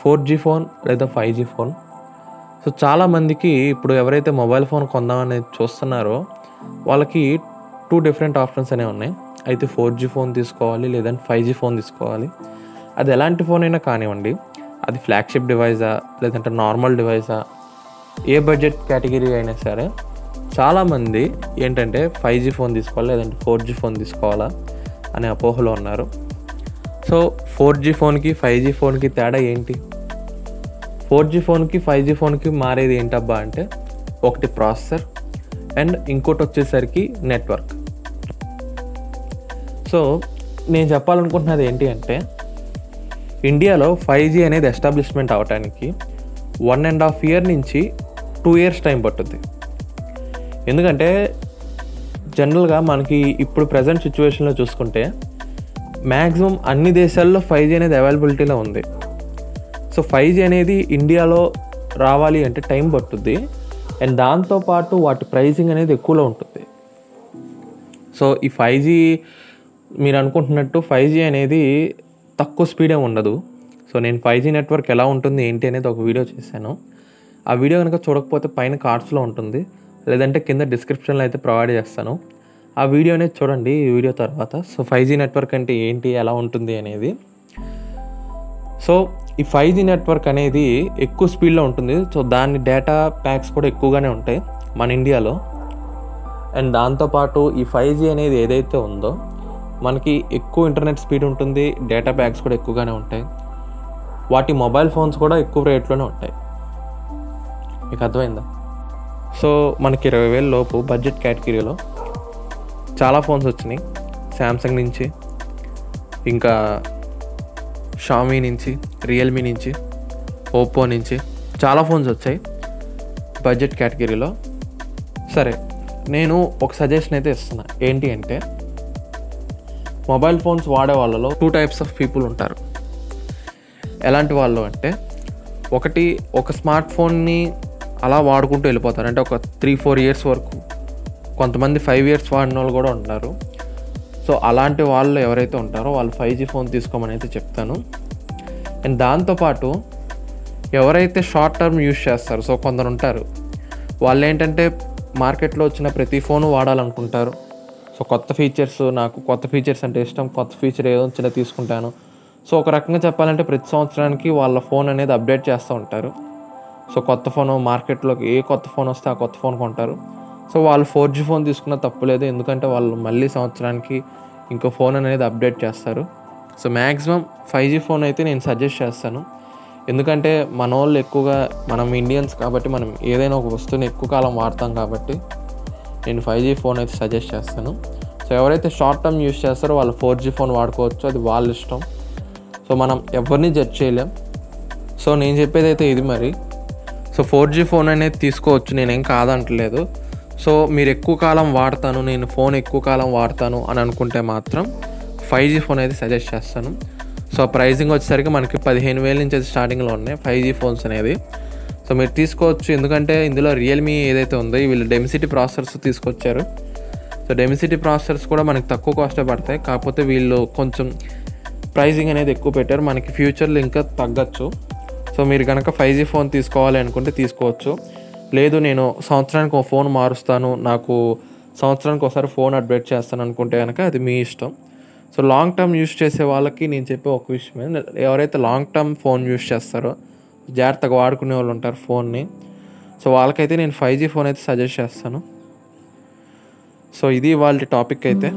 Four G phone లేదా five G phone. So చాలామందికి ఇప్పుడు ఎవరైతే మొబైల్ ఫోన్ కొందామని చూస్తున్నారో వాళ్ళకి టూ డిఫరెంట్ ఆప్షన్స్ అనేవి ఉన్నాయి. అయితే ఫోర్ జీ ఫోన్ తీసుకోవాలి లేదంటే ఫైవ్ జీ ఫోన్ తీసుకోవాలి. అది ఎలాంటి ఫోన్ అయినా కానివ్వండి అది ఫ్లాగ్షిప్ డివైజా లేదంటే నార్మల్ డివైజా ఏ బడ్జెట్ కేటగిరీ అయినా సరే చాలామంది ఏంటంటే ఫైవ్ జీ ఫోన్ తీసుకోవాలి లేదంటే ఫోర్ జీ ఫోన్ తీసుకోవాలా అనే అపోహలో ఉన్నారు. సో ఫోర్ జీ ఫోన్కి ఫైవ్ జీ ఫోన్కి తేడా ఏంటి? ఫోర్ జీ ఫోన్కి ఫైవ్ జీ ఫోన్కి మారేది ఏంటబ్బా అంటే ఒకటి ప్రాసెసర్ అండ్ ఇంకోటి వచ్చేసరికి నెట్వర్క్. సో నేను చెప్పాలనుకుంటున్నది ఏంటి అంటే ఇండియాలో ఫైవ్ జీ అనేది ఎస్టాబ్లిష్మెంట్ అవడానికి వన్ అండ్ హాఫ్ ఇయర్ నుంచి టూ ఇయర్స్ టైం పట్టుద్ది. ఎందుకంటే జనరల్గా మనకి ఇప్పుడు ప్రజెంట్ సిచ్యువేషన్లో చూసుకుంటే మ్యాక్సిమం అన్ని దేశాల్లో ఫైవ్ జీ అనేది అవైలబిలిటీలో ఉంది. సో ఫైవ్ జీ అనేది ఇండియాలో రావాలి అంటే టైం పట్టుద్ది. అండ్ దాంతోపాటు వాటి ప్రైసింగ్ అనేది ఎక్కువలో ఉంటుంది. సో ఈ ఫైవ్ జీ మీరు అనుకుంటున్నట్టు ఫైవ్ జీ అనేది తక్కువ స్పీడే ఉండదు. సో నేను ఫైవ్ జీ నెట్వర్క్ ఎలా ఉంటుంది ఏంటి అనేది ఒక వీడియో చేశాను. ఆ వీడియో కనుక చూడకపోతే పైన కార్డ్స్లో ఉంటుంది. లేదంటే కింద డిస్క్రిప్షన్లో అయితే ప్రొవైడ్ చేస్తాను. ఆ వీడియో అనేది చూడండి ఈ వీడియో తర్వాత. సో ఫైవ్ జీ నెట్వర్క్ అంటే ఏంటి ఎలా ఉంటుంది అనేది. సో ఈ ఫైవ్ జీ నెట్వర్క్ అనేది ఎక్కువ స్పీడ్లో ఉంటుంది. సో దాని డేటా ప్యాక్స్ కూడా ఎక్కువగానే ఉంటాయి మన ఇండియాలో. అండ్ దాంతోపాటు ఈ ఫైవ్ జీ అనేది ఏదైతే ఉందో మనకి ఎక్కువ ఇంటర్నెట్ స్పీడ్ ఉంటుంది డేటా ప్యాక్స్ కూడా ఎక్కువగానే ఉంటాయి. వాటి మొబైల్ ఫోన్స్ కూడా ఎక్కువ రేట్లోనే ఉంటాయి. మీకు అర్థమైందా? సో మనకి ఇరవై వేల లోపు బడ్జెట్ కేటగిరీలో చాలా ఫోన్స్ వచ్చినాయి. శాంసంగ్ నుంచి ఇంకా షామీ నుంచి రియల్మీ నుంచి ఓప్పో నుంచి చాలా ఫోన్స్ వచ్చాయి బడ్జెట్ కేటగిరీలో సరే నేను ఒక సజెషన్ అయితే ఇస్తున్నా. ఏంటి అంటే మొబైల్ ఫోన్స్ వాడే వాళ్ళలో టూ టైప్స్ ఆఫ్ పీపుల్ ఉంటారు. ఎలాంటి వాళ్ళు అంటే ఒకటి ఒక స్మార్ట్ ఫోన్ని అలా వాడుకుంటూ వెళ్ళిపోతారు. అంటే ఒక త్రీ ఫోర్ ఇయర్స్ వరకు కొంతమంది ఫైవ్ ఇయర్స్ వాడిన వాళ్ళు కూడా ఉంటారు సో అలాంటి వాళ్ళు ఎవరైతే ఉంటారో వాళ్ళు ఫైవ్ జీ ఫోన్ తీసుకోమని అయితే చెప్తాను. అండ్ దాంతోపాటు ఎవరైతే షార్ట్ టర్మ్ యూస్ చేస్తారు సో కొందరు ఉంటారు. వాళ్ళు ఏంటంటే మార్కెట్లో వచ్చిన ప్రతి ఫోను వాడాలనుకుంటారు. సో కొత్త ఫీచర్స్ నాకు కొత్త ఫీచర్స్ అంటే ఇష్టం. కొత్త ఫీచర్ ఏదో వచ్చినా తీసుకుంటాను. సో ఒక రకంగా చెప్పాలంటే ప్రతి సంవత్సరానికి వాళ్ళ ఫోన్ అనేది అప్డేట్ చేస్తూ ఉంటారు. సో కొత్త ఫోన్ మార్కెట్లోకి ఏ కొత్త ఫోన్ వస్తే ఆ కొత్త ఫోన్ కొంటారు. సో వాళ్ళు ఫోర్ జీ ఫోన్ తీసుకున్న తప్పులేదు ఎందుకంటే వాళ్ళు మళ్ళీ సంవత్సరానికి ఇంకో ఫోన్ అనేది అప్డేట్ చేస్తారు. So maximum five G phone అయితే నేను సజెస్ట్ చేస్తాను. ఎందుకంటే మన వాళ్ళు ఎక్కువగా మనం ఇండియన్స్ కాబట్టి మనం ఏదైనా ఒక వస్తువుని ఎక్కువ కాలం వాడతాం కాబట్టి నేను ఫైవ్ జీ ఫోన్ అయితే సజెస్ట్ చేస్తాను. సో ఎవరైతే షార్ట్ టర్మ్ యూస్ చేస్తారో వాళ్ళు ఫోర్ జీ ఫోన్ వాడుకోవచ్చు. అది వాళ్ళ ఇష్టం. సో మనం ఎవరిని జడ్జ్ చేయలేం. సో నేను చెప్పేది అయితే ఇది మరి. సో ఫోర్ జీ ఫోన్ అనేది తీసుకోవచ్చు. నేనేం కాదంటలేదు. సో మీరు ఎక్కువ కాలం వాడతాను నేను ఫోన్ ఎక్కువ కాలం వాడతాను అని అనుకుంటే మాత్రం ఫైవ్ జీ ఫోన్ అయితే సజెస్ట్ చేస్తాను. సో ప్రైజింగ్ వచ్చేసరికి మనకి పదిహేను వేల నుంచి అయితే స్టార్టింగ్లో ఉన్నాయి ఫైవ్ జీ ఫోన్స్ అనేది. సో మీరు తీసుకోవచ్చు ఎందుకంటే ఇందులో రియల్మీ ఏదైతే ఉందో వీళ్ళు డెమిసిటీ ప్రాసెసర్స్ తీసుకొచ్చారు. సో డెమిసిటీ ప్రాసెసర్స్ కూడా మనకి తక్కువ కాస్టే పడతాయి. కాకపోతే వీళ్ళు కొంచెం ప్రైజింగ్ అనేది ఎక్కువ పెట్టారు. మనకి ఫ్యూచర్లో ఇంకా తగ్గచ్చు. సో మీరు కనుక ఫైవ్ జీ ఫోన్ తీసుకోవాలి అనుకుంటే తీసుకోవచ్చు. లేదు నేను సంవత్సరానికి ఒక ఫోన్ మారుస్తాను నాకు సంవత్సరానికి ఒకసారి ఫోన్ అప్డేట్ చేస్తాను అనుకుంటే కనుక అది మీ ఇష్టం. సో లాంగ్ టర్మ్ యూస్ చేసే వాళ్ళకి నేను చెప్పే ఒక విషయం ఎవరైతే లాంగ్ టర్మ్ ఫోన్ యూస్ చేస్తారో జాగ్రత్తగా వాడుకునే వాళ్ళు ఉంటారు ఫోన్ని. సో వాళ్ళకైతే నేను ఫైవ్ జీ ఫోన్ అయితే సజెస్ట్ చేస్తాను. సో ఇది వాళ్ళ టాపిక్ అయితే.